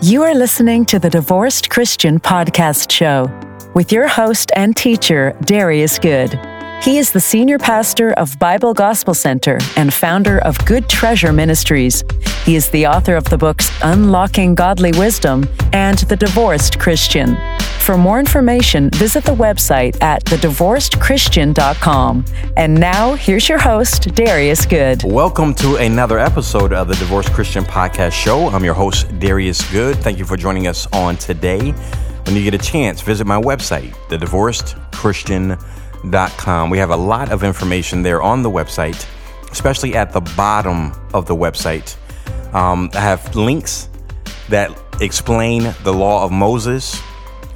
You are listening to the Divorced Christian Podcast Show with your host and teacher, Darius Good. He is the senior pastor of Bible Gospel Center and founder of Good Treasure Ministries. He is the author of the books Unlocking Godly Wisdom and The Divorced Christian. For more information, visit the website at thedivorcedchristian.com. And now, here's your host, Darius Good. Welcome to another episode of the Divorced Christian Podcast Show. I'm your host, Darius Good. Thank you for joining us on today. When you get a chance, visit my website, thedivorcedchristian.com. We have a lot of information there on the website, especially at the bottom of the website. Um, I have links that explain the law of Moses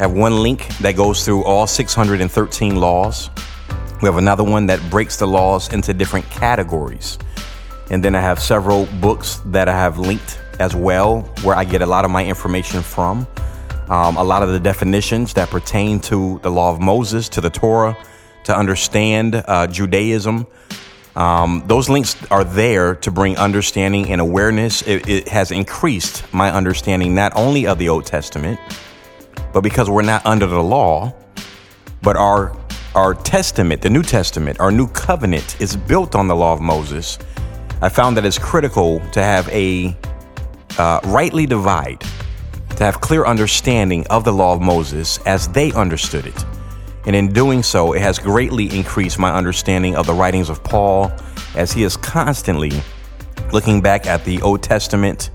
have one link that goes through all 613 laws. We have another one that breaks the laws into different categories. And then I have several books that I have linked as well, where I get a lot of my information from. Um, a lot of the definitions that pertain to the law of Moses, to the Torah, to understand uh, Judaism. Um, those links are there to bring understanding and awareness. It, it has increased my understanding not only of the Old Testament, but because we're not under the law, but our our testament, the New Testament, our new covenant is built on the law of Moses. I found that it's critical to have a uh, rightly divide, to have clear understanding of the law of Moses as they understood it. And in doing so, it has greatly increased my understanding of the writings of Paul as he is constantly looking back at the Old Testament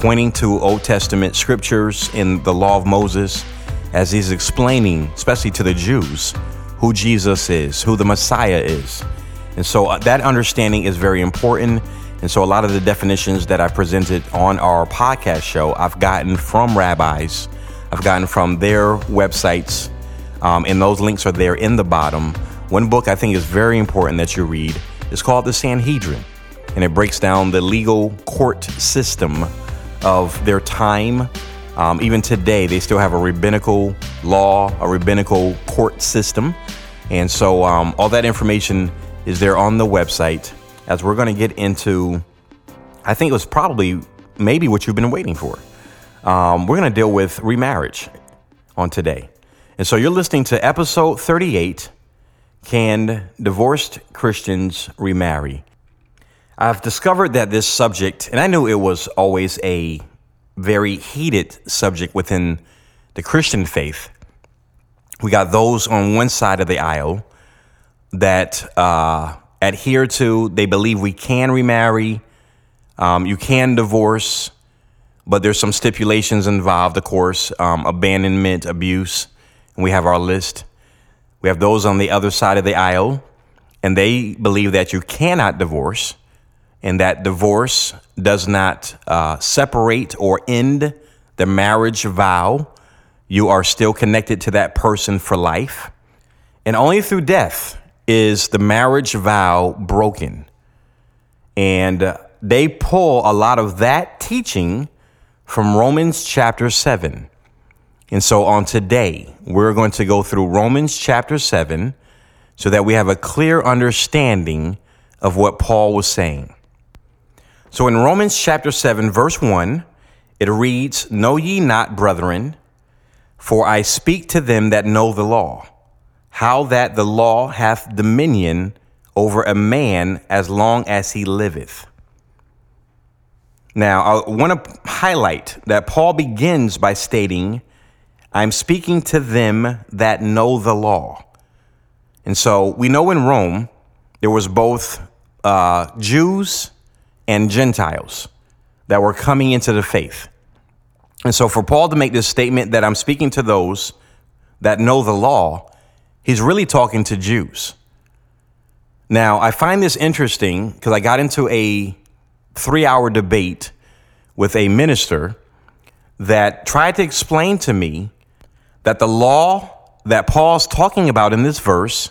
pointing to Old Testament scriptures in the law of Moses as he's explaining, especially to the Jews, who Jesus is, who the Messiah is. And so uh, that understanding is very important. And so a lot of the definitions that I presented on our podcast show, I've gotten from rabbis, I've gotten from their websites, um, and those links are there in the bottom. One book I think is very important that you read is called The Sanhedrin, and it breaks down the legal court system of their time. Um, even today, they still have a rabbinical law, a rabbinical court system. And so um, all that information is there on the website as we're going to get into, I think it was probably maybe what you've been waiting for. Um, we're going to deal with remarriage on today. And so you're listening to episode 38 Can Divorced Christians Remarry? I've discovered that this subject, and I knew it was always a very heated subject within the Christian faith. We got those on one side of the aisle that uh, adhere to, they believe we can remarry, um, you can divorce, but there's some stipulations involved, of course, um, abandonment, abuse, and we have our list. We have those on the other side of the aisle, and they believe that you cannot divorce and that divorce does not uh, separate or end the marriage vow. You are still connected to that person for life. And only through death is the marriage vow broken. And they pull a lot of that teaching from Romans chapter 7. And so on today, we're going to go through Romans chapter 7 so that we have a clear understanding of what Paul was saying. So in Romans chapter 7, verse 1, it reads, Know ye not, brethren, for I speak to them that know the law, how that the law hath dominion over a man as long as he liveth. Now, I want to highlight that Paul begins by stating, I'm speaking to them that know the law. And so we know in Rome, there was both uh, Jews and Gentiles that were coming into the faith. And so, for Paul to make this statement that I'm speaking to those that know the law, he's really talking to Jews. Now, I find this interesting because I got into a three hour debate with a minister that tried to explain to me that the law that Paul's talking about in this verse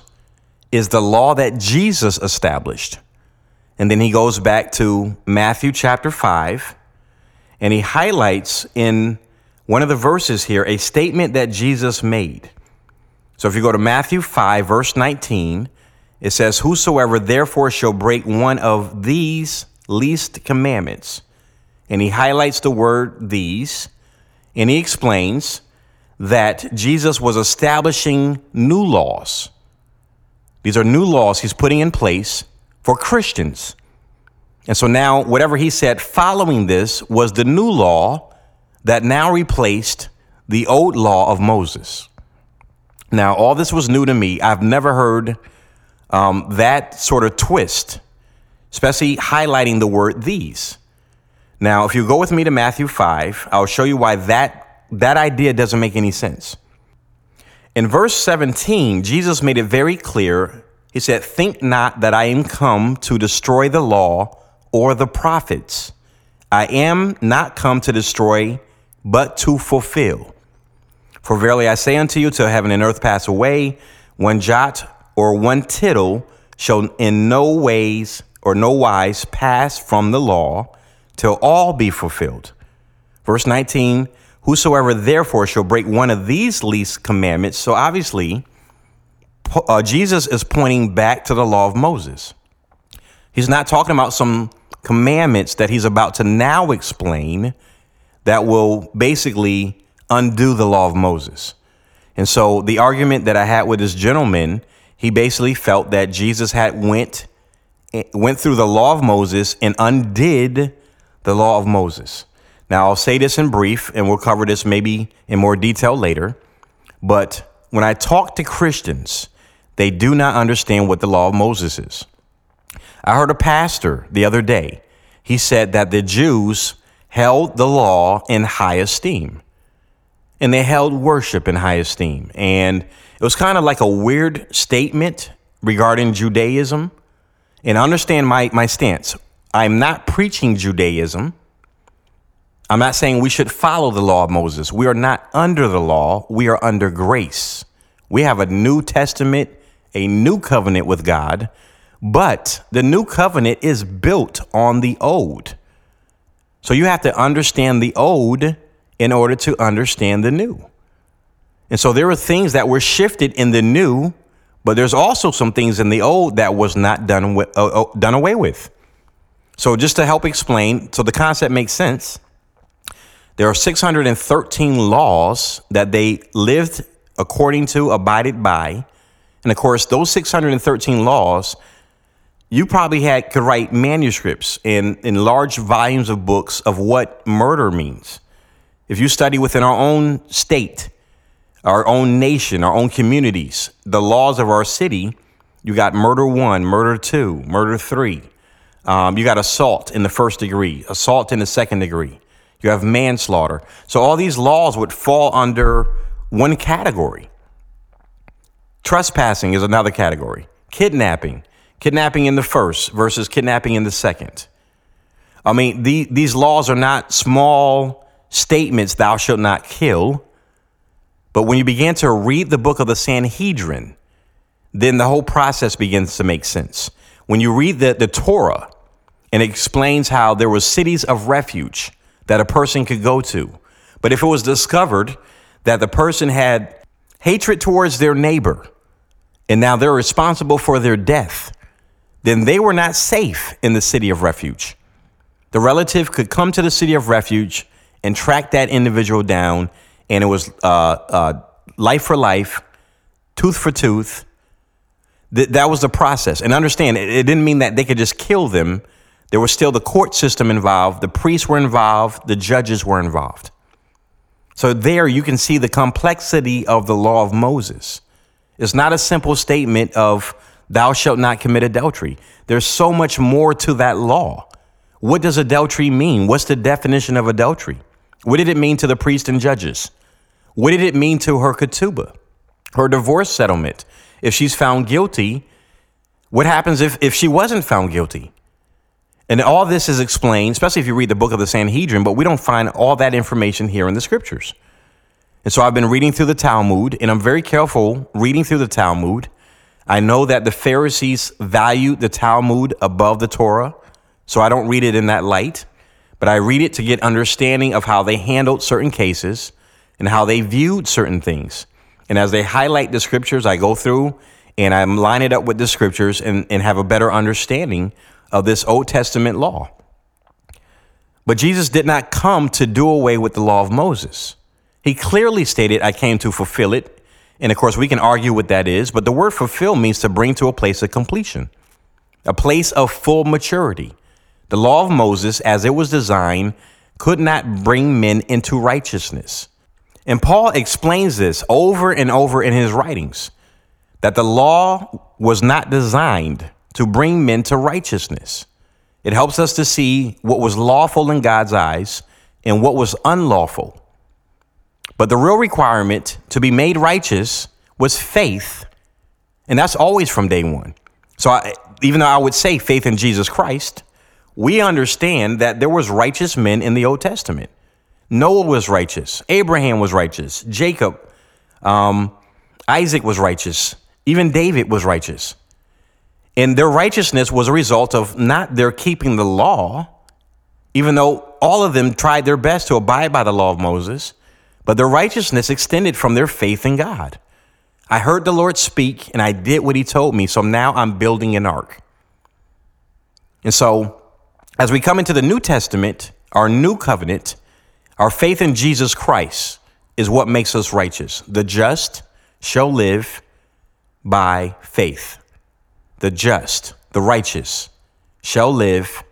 is the law that Jesus established. And then he goes back to Matthew chapter 5, and he highlights in one of the verses here a statement that Jesus made. So if you go to Matthew 5, verse 19, it says, Whosoever therefore shall break one of these least commandments, and he highlights the word these, and he explains that Jesus was establishing new laws. These are new laws he's putting in place for Christians. And so now, whatever he said following this was the new law that now replaced the old law of Moses. Now, all this was new to me. I've never heard um, that sort of twist, especially highlighting the word these. Now, if you go with me to Matthew 5, I'll show you why that, that idea doesn't make any sense. In verse 17, Jesus made it very clear. He said, Think not that I am come to destroy the law or the prophets. I am not come to destroy, but to fulfill. For verily I say unto you, till heaven and earth pass away, one jot or one tittle shall in no ways or no wise pass from the law till all be fulfilled. Verse 19, whosoever therefore shall break one of these least commandments. So obviously, uh, Jesus is pointing back to the law of Moses. He's not talking about some commandments that he's about to now explain that will basically undo the law of Moses. And so the argument that I had with this gentleman, he basically felt that Jesus had went went through the law of Moses and undid the law of Moses. Now, I'll say this in brief, and we'll cover this maybe in more detail later. But when I talk to Christians, they do not understand what the law of Moses is. I heard a pastor the other day. He said that the Jews held the law in high esteem and they held worship in high esteem. And it was kind of like a weird statement regarding Judaism. And understand my, my stance. I'm not preaching Judaism. I'm not saying we should follow the law of Moses. We are not under the law, we are under grace. We have a new testament, a new covenant with God, but the new covenant is built on the old. So you have to understand the old in order to understand the new. And so there are things that were shifted in the new, but there's also some things in the old that was not done, with, uh, uh, done away with. So, just to help explain, so the concept makes sense, there are 613 laws that they lived according to, abided by. And of course, those 613 laws, you probably had could write manuscripts in, in large volumes of books of what murder means. If you study within our own state, our own nation, our own communities, the laws of our city, you got murder one, murder two, murder three, um, you got assault in the first degree, assault in the second degree. You have manslaughter. So all these laws would fall under one category. Trespassing is another category. Kidnapping, kidnapping in the first versus kidnapping in the second. I mean, the, these laws are not small statements, thou shalt not kill. But when you begin to read the book of the Sanhedrin, then the whole process begins to make sense. When you read the, the Torah and it explains how there were cities of refuge that a person could go to, but if it was discovered that the person had hatred towards their neighbor and now they're responsible for their death, then they were not safe in the city of refuge. The relative could come to the city of refuge and track that individual down, and it was uh, uh, life for life, tooth for tooth, Th- that was the process. And understand, it, it didn't mean that they could just kill them. There was still the court system involved, the priests were involved, the judges were involved. So there you can see the complexity of the law of Moses. It's not a simple statement of thou shalt not commit adultery. There's so much more to that law. What does adultery mean? What's the definition of adultery? What did it mean to the priest and judges? What did it mean to her ketubah, her divorce settlement? if she's found guilty, what happens if, if she wasn't found guilty? And all this is explained, especially if you read the book of the Sanhedrin, but we don't find all that information here in the scriptures. And so I've been reading through the Talmud, and I'm very careful reading through the Talmud. I know that the Pharisees valued the Talmud above the Torah, so I don't read it in that light, but I read it to get understanding of how they handled certain cases and how they viewed certain things. And as they highlight the scriptures, I go through and I line it up with the scriptures and, and have a better understanding of this Old Testament law. But Jesus did not come to do away with the law of Moses. He clearly stated, I came to fulfill it. And of course, we can argue what that is, but the word fulfill means to bring to a place of completion, a place of full maturity. The law of Moses, as it was designed, could not bring men into righteousness. And Paul explains this over and over in his writings that the law was not designed to bring men to righteousness. It helps us to see what was lawful in God's eyes and what was unlawful. But the real requirement to be made righteous was faith. And that's always from day one. So I, even though I would say faith in Jesus Christ, we understand that there was righteous men in the Old Testament. Noah was righteous. Abraham was righteous. Jacob, um, Isaac was righteous. Even David was righteous. And their righteousness was a result of not their keeping the law, even though all of them tried their best to abide by the law of Moses, but their righteousness extended from their faith in God. I heard the Lord speak and I did what he told me, so now I'm building an ark. And so, as we come into the New Testament, our new covenant, our faith in Jesus Christ is what makes us righteous. The just shall live by faith the just, the righteous, shall live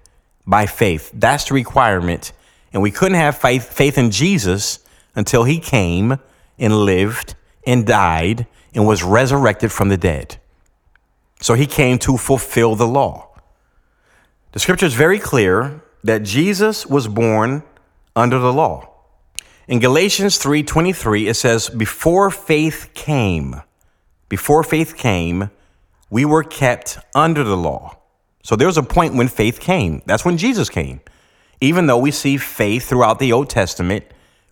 by faith. That's the requirement. And we couldn't have faith, faith in Jesus until he came and lived and died and was resurrected from the dead. So he came to fulfill the law. The scripture is very clear that Jesus was born under the law. In Galatians 3:23 it says before faith came before faith came we were kept under the law. So there was a point when faith came. That's when Jesus came. Even though we see faith throughout the Old Testament,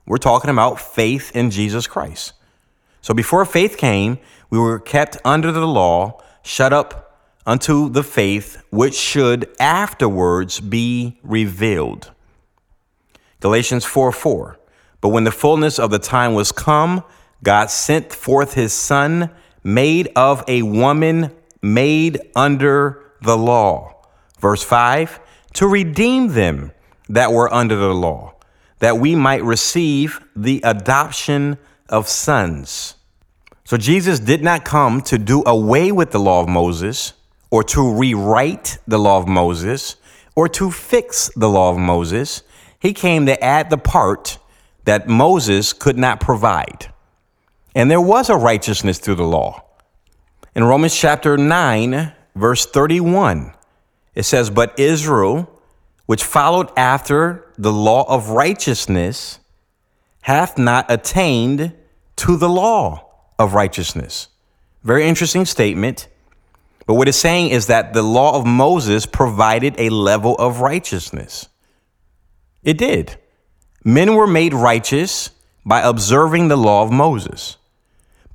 we're talking about faith in Jesus Christ. So before faith came, we were kept under the law, shut up unto the faith which should afterwards be revealed. Galatians 4 4. But when the fullness of the time was come, God sent forth his Son, made of a woman made under the law. Verse 5 to redeem them that were under the law, that we might receive the adoption of sons. So Jesus did not come to do away with the law of Moses or to rewrite the law of Moses or to fix the law of Moses. He came to add the part that Moses could not provide. And there was a righteousness through the law. In Romans chapter 9, verse 31, it says, But Israel, which followed after the law of righteousness, hath not attained to the law of righteousness. Very interesting statement. But what it's saying is that the law of Moses provided a level of righteousness. It did. Men were made righteous by observing the law of Moses.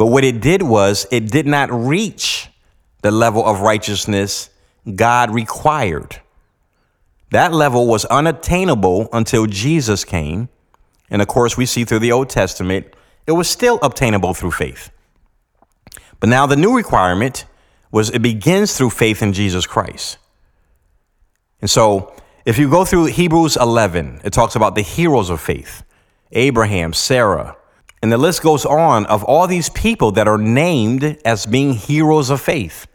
But what it did was it did not reach the level of righteousness God required. That level was unattainable until Jesus came. And of course, we see through the Old Testament, it was still obtainable through faith. But now the new requirement was it begins through faith in Jesus Christ. And so if you go through Hebrews 11, it talks about the heroes of faith Abraham, Sarah, and the list goes on of all these people that are named as being heroes of faith.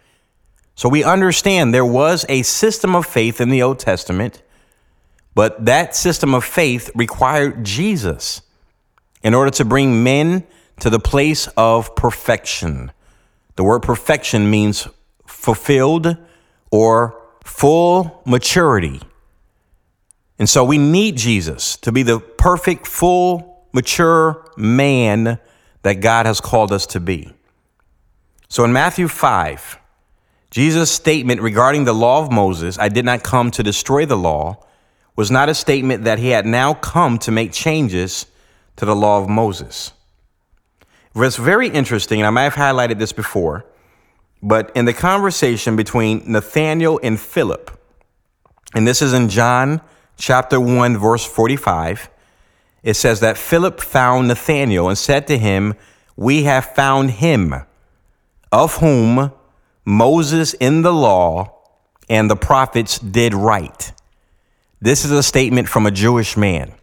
So we understand there was a system of faith in the Old Testament, but that system of faith required Jesus in order to bring men to the place of perfection. The word perfection means fulfilled or full maturity. And so we need Jesus to be the perfect, full mature man that God has called us to be. So in Matthew 5, Jesus' statement regarding the law of Moses, I did not come to destroy the law, was not a statement that he had now come to make changes to the law of Moses. It's very interesting, and I might have highlighted this before, but in the conversation between Nathanael and Philip, and this is in John chapter 1, verse 45, it says that Philip found Nathanael and said to him, We have found him, of whom Moses in the law and the prophets did write. This is a statement from a Jewish man.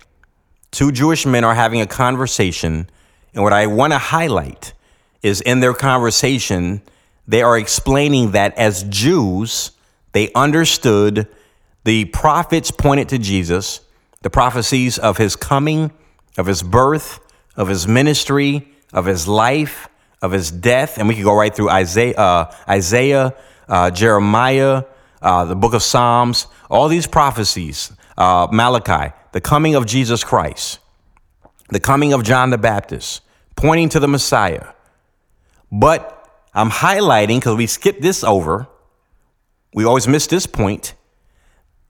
two Jewish men are having a conversation. And what I want to highlight is in their conversation, they are explaining that as Jews, they understood the prophets pointed to Jesus, the prophecies of his coming, of his birth, of his ministry, of his life, of his death. And we could go right through Isaiah, uh, Isaiah uh, Jeremiah, uh, the book of Psalms, all these prophecies, uh, Malachi, the coming of Jesus Christ, the coming of John the Baptist, pointing to the Messiah. But I'm highlighting because we skipped this over. We always miss this point.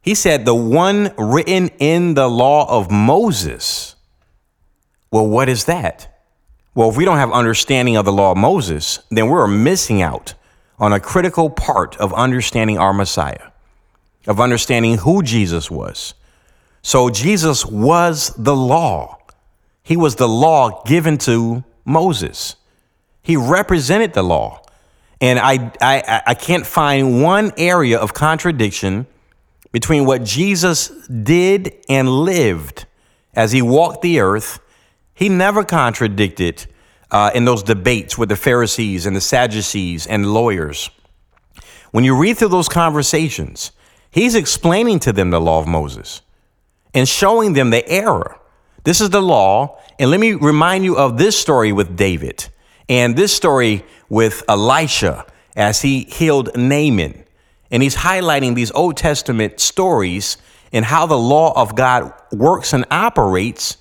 He said, the one written in the law of Moses. Well, what is that? Well, if we don't have understanding of the law of Moses, then we're missing out on a critical part of understanding our Messiah, of understanding who Jesus was. So Jesus was the law. He was the law given to Moses. He represented the law. And I, I, I can't find one area of contradiction between what Jesus did and lived as he walked the earth. He never contradicted uh, in those debates with the Pharisees and the Sadducees and lawyers. When you read through those conversations, he's explaining to them the law of Moses and showing them the error. This is the law. And let me remind you of this story with David. And this story with Elisha as he healed Naaman. And he's highlighting these Old Testament stories and how the law of God works and operates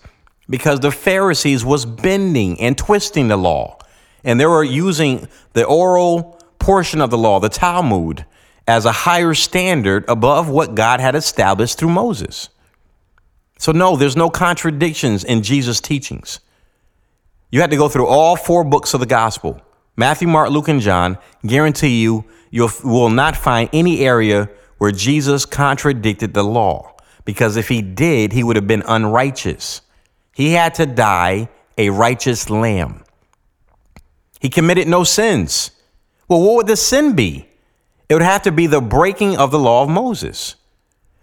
because the Pharisees was bending and twisting the law. And they were using the oral portion of the law, the Talmud, as a higher standard above what God had established through Moses. So, no, there's no contradictions in Jesus' teachings. You had to go through all four books of the gospel Matthew, Mark, Luke, and John. Guarantee you, you will not find any area where Jesus contradicted the law. Because if he did, he would have been unrighteous. He had to die a righteous lamb. He committed no sins. Well, what would the sin be? It would have to be the breaking of the law of Moses.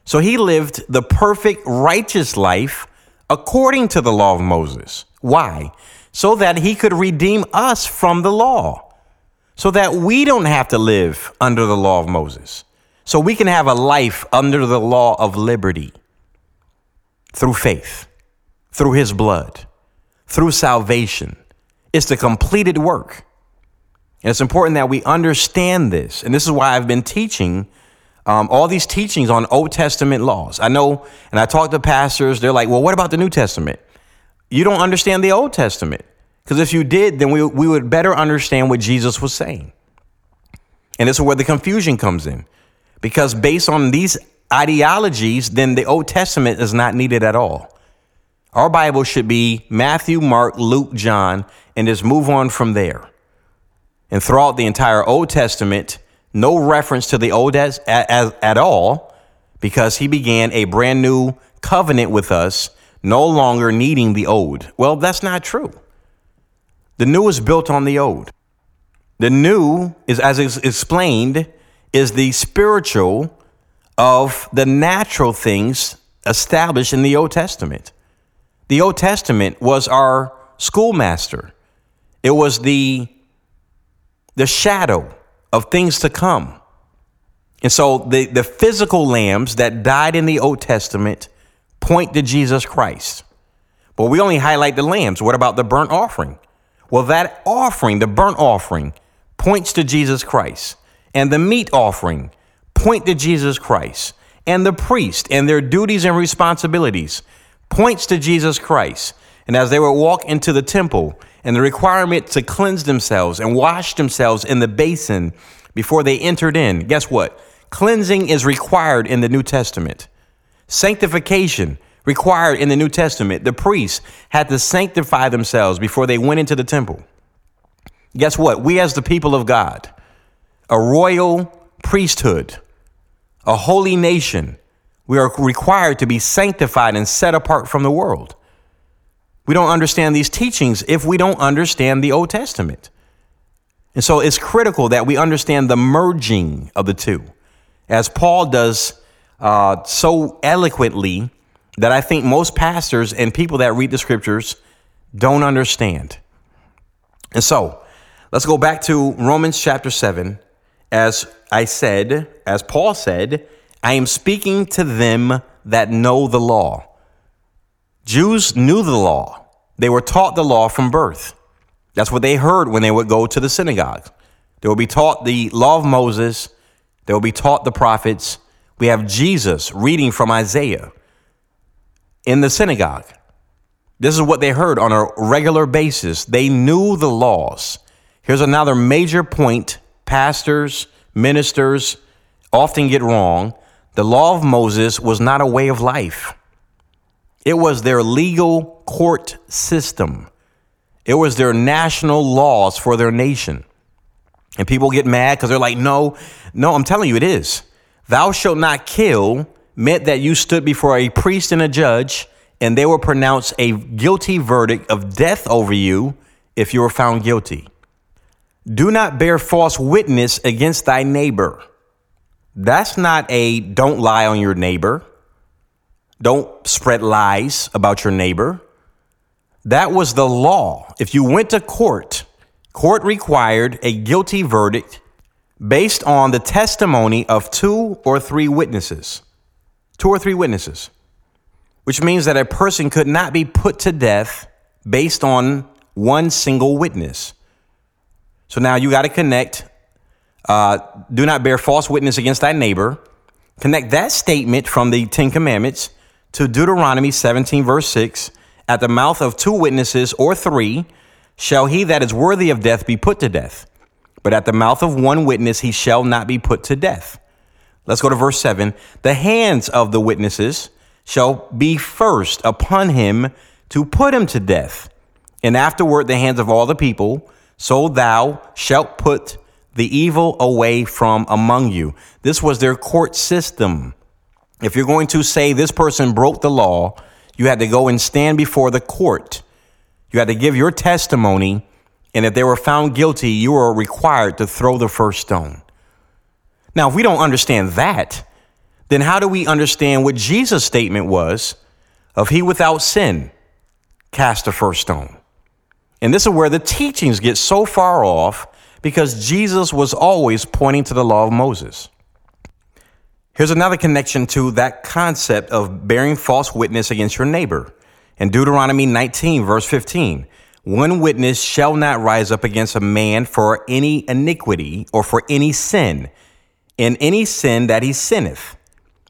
So he lived the perfect righteous life according to the law of Moses. Why? So that he could redeem us from the law, so that we don't have to live under the law of Moses, so we can have a life under the law of liberty through faith, through his blood, through salvation. It's the completed work. And it's important that we understand this. And this is why I've been teaching um, all these teachings on Old Testament laws. I know, and I talk to pastors, they're like, well, what about the New Testament? You don't understand the Old Testament. Because if you did, then we, we would better understand what Jesus was saying. And this is where the confusion comes in. Because based on these ideologies, then the Old Testament is not needed at all. Our Bible should be Matthew, Mark, Luke, John, and just move on from there. And throughout the entire Old Testament, no reference to the Old as, at all, because he began a brand new covenant with us no longer needing the old. Well, that's not true. The new is built on the old. The new is, as is explained, is the spiritual of the natural things established in the Old Testament. The Old Testament was our schoolmaster. It was the, the shadow of things to come. And so the, the physical lambs that died in the Old Testament point to Jesus Christ. But we only highlight the lambs. What about the burnt offering? Well, that offering, the burnt offering, points to Jesus Christ. And the meat offering point to Jesus Christ. And the priest and their duties and responsibilities points to Jesus Christ. And as they would walk into the temple and the requirement to cleanse themselves and wash themselves in the basin before they entered in, guess what? Cleansing is required in the New Testament. Sanctification required in the New Testament. The priests had to sanctify themselves before they went into the temple. Guess what? We, as the people of God, a royal priesthood, a holy nation, we are required to be sanctified and set apart from the world. We don't understand these teachings if we don't understand the Old Testament. And so it's critical that we understand the merging of the two. As Paul does uh, so eloquently that I think most pastors and people that read the scriptures don't understand. And so, let's go back to Romans chapter 7. As I said, as Paul said, I am speaking to them that know the law. Jews knew the law, they were taught the law from birth. That's what they heard when they would go to the synagogue. They will be taught the law of Moses, they will be taught the prophets. We have Jesus reading from Isaiah in the synagogue. This is what they heard on a regular basis. They knew the laws. Here's another major point pastors, ministers often get wrong. The law of Moses was not a way of life, it was their legal court system, it was their national laws for their nation. And people get mad because they're like, no, no, I'm telling you, it is. Thou shalt not kill meant that you stood before a priest and a judge, and they will pronounce a guilty verdict of death over you if you were found guilty. Do not bear false witness against thy neighbor. That's not a don't lie on your neighbor. Don't spread lies about your neighbor. That was the law. If you went to court, court required a guilty verdict based on the testimony of two or three witnesses two or three witnesses, which means that a person could not be put to death based on one single witness. So now you got to connect, uh, do not bear false witness against thy neighbor. Connect that statement from the Ten Commandments to Deuteronomy 17, verse 6. At the mouth of two witnesses or three shall he that is worthy of death be put to death. But at the mouth of one witness he shall not be put to death. Let's go to verse 7. The hands of the witnesses shall be first upon him to put him to death, and afterward the hands of all the people. So thou shalt put the evil away from among you. This was their court system. If you're going to say this person broke the law, you had to go and stand before the court. You had to give your testimony, and if they were found guilty, you were required to throw the first stone. Now, if we don't understand that, then how do we understand what Jesus' statement was of he without sin cast the first stone? And this is where the teachings get so far off because Jesus was always pointing to the law of Moses. Here's another connection to that concept of bearing false witness against your neighbor. In Deuteronomy 19, verse 15, one witness shall not rise up against a man for any iniquity or for any sin in any sin that he sinneth.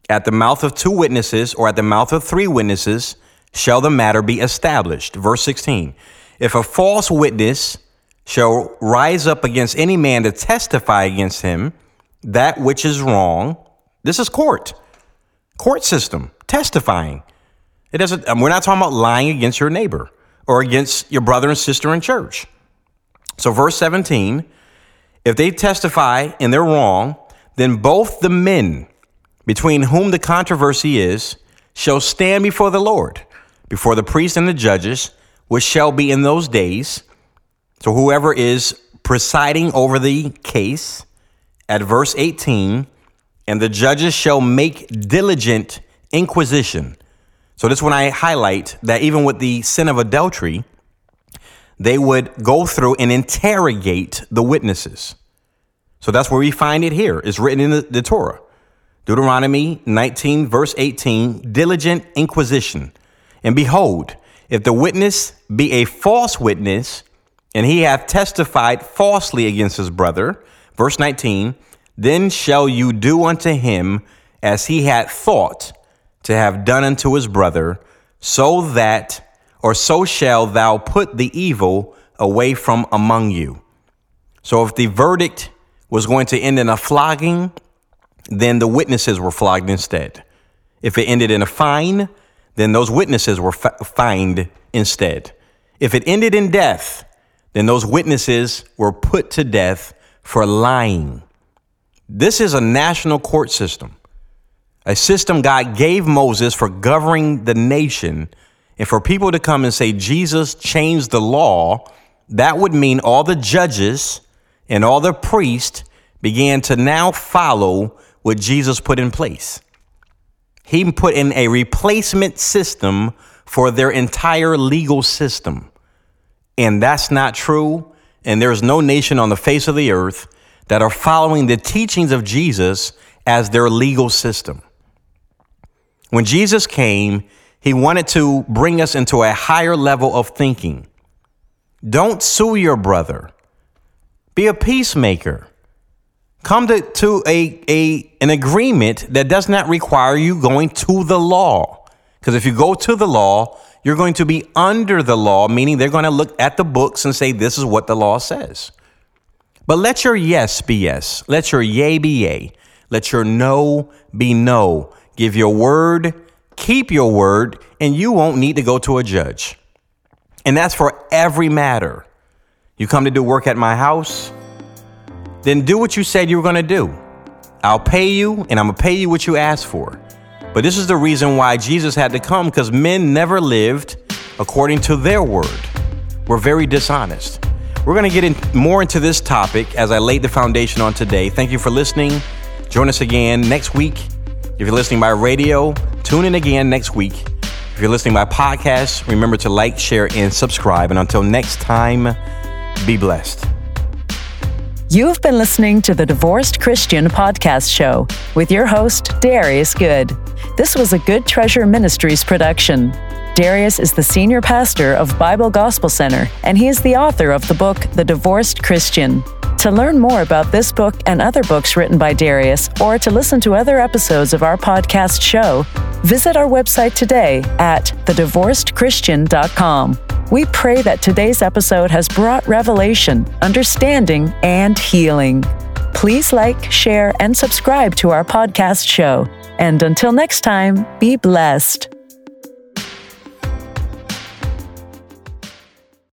At the mouth of two witnesses or at the mouth of three witnesses shall the matter be established. Verse 16. If a false witness shall rise up against any man to testify against him, that which is wrong, this is court, court system, testifying. It doesn't, we're not talking about lying against your neighbor or against your brother and sister in church. So, verse 17, if they testify and they're wrong, then both the men between whom the controversy is shall stand before the Lord, before the priests and the judges, which shall be in those days. So whoever is presiding over the case at verse 18, and the judges shall make diligent inquisition. So this when I highlight that even with the sin of adultery, they would go through and interrogate the witnesses. So that's where we find it here. It's written in the, the Torah. Deuteronomy 19, verse 18 diligent inquisition. And behold, if the witness be a false witness, and he hath testified falsely against his brother, verse 19, then shall you do unto him as he had thought to have done unto his brother, so that, or so shall thou put the evil away from among you. So if the verdict was going to end in a flogging, then the witnesses were flogged instead. If it ended in a fine, then those witnesses were fi- fined instead. If it ended in death, then those witnesses were put to death for lying. This is a national court system, a system God gave Moses for governing the nation. And for people to come and say Jesus changed the law, that would mean all the judges and all the priests began to now follow what Jesus put in place. He put in a replacement system for their entire legal system. And that's not true. And there's no nation on the face of the earth that are following the teachings of Jesus as their legal system. When Jesus came, he wanted to bring us into a higher level of thinking. Don't sue your brother. Be a peacemaker. Come to, to a, a, an agreement that does not require you going to the law. Because if you go to the law, you're going to be under the law, meaning they're going to look at the books and say, this is what the law says. But let your yes be yes. Let your yea be yea. Let your no be no. Give your word, keep your word, and you won't need to go to a judge. And that's for every matter. You come to do work at my house, then do what you said you were going to do. I'll pay you, and I'm going to pay you what you asked for. But this is the reason why Jesus had to come because men never lived according to their word. We're very dishonest. We're going to get in more into this topic as I laid the foundation on today. Thank you for listening. Join us again next week. If you're listening by radio, tune in again next week. If you're listening by podcast, remember to like, share, and subscribe. And until next time, be blessed. You've been listening to the Divorced Christian Podcast Show with your host, Darius Good. This was a Good Treasure Ministries production. Darius is the senior pastor of Bible Gospel Center, and he is the author of the book, The Divorced Christian. To learn more about this book and other books written by Darius, or to listen to other episodes of our podcast show, visit our website today at thedivorcedchristian.com. We pray that today's episode has brought revelation, understanding, and healing. Please like, share, and subscribe to our podcast show. And until next time, be blessed.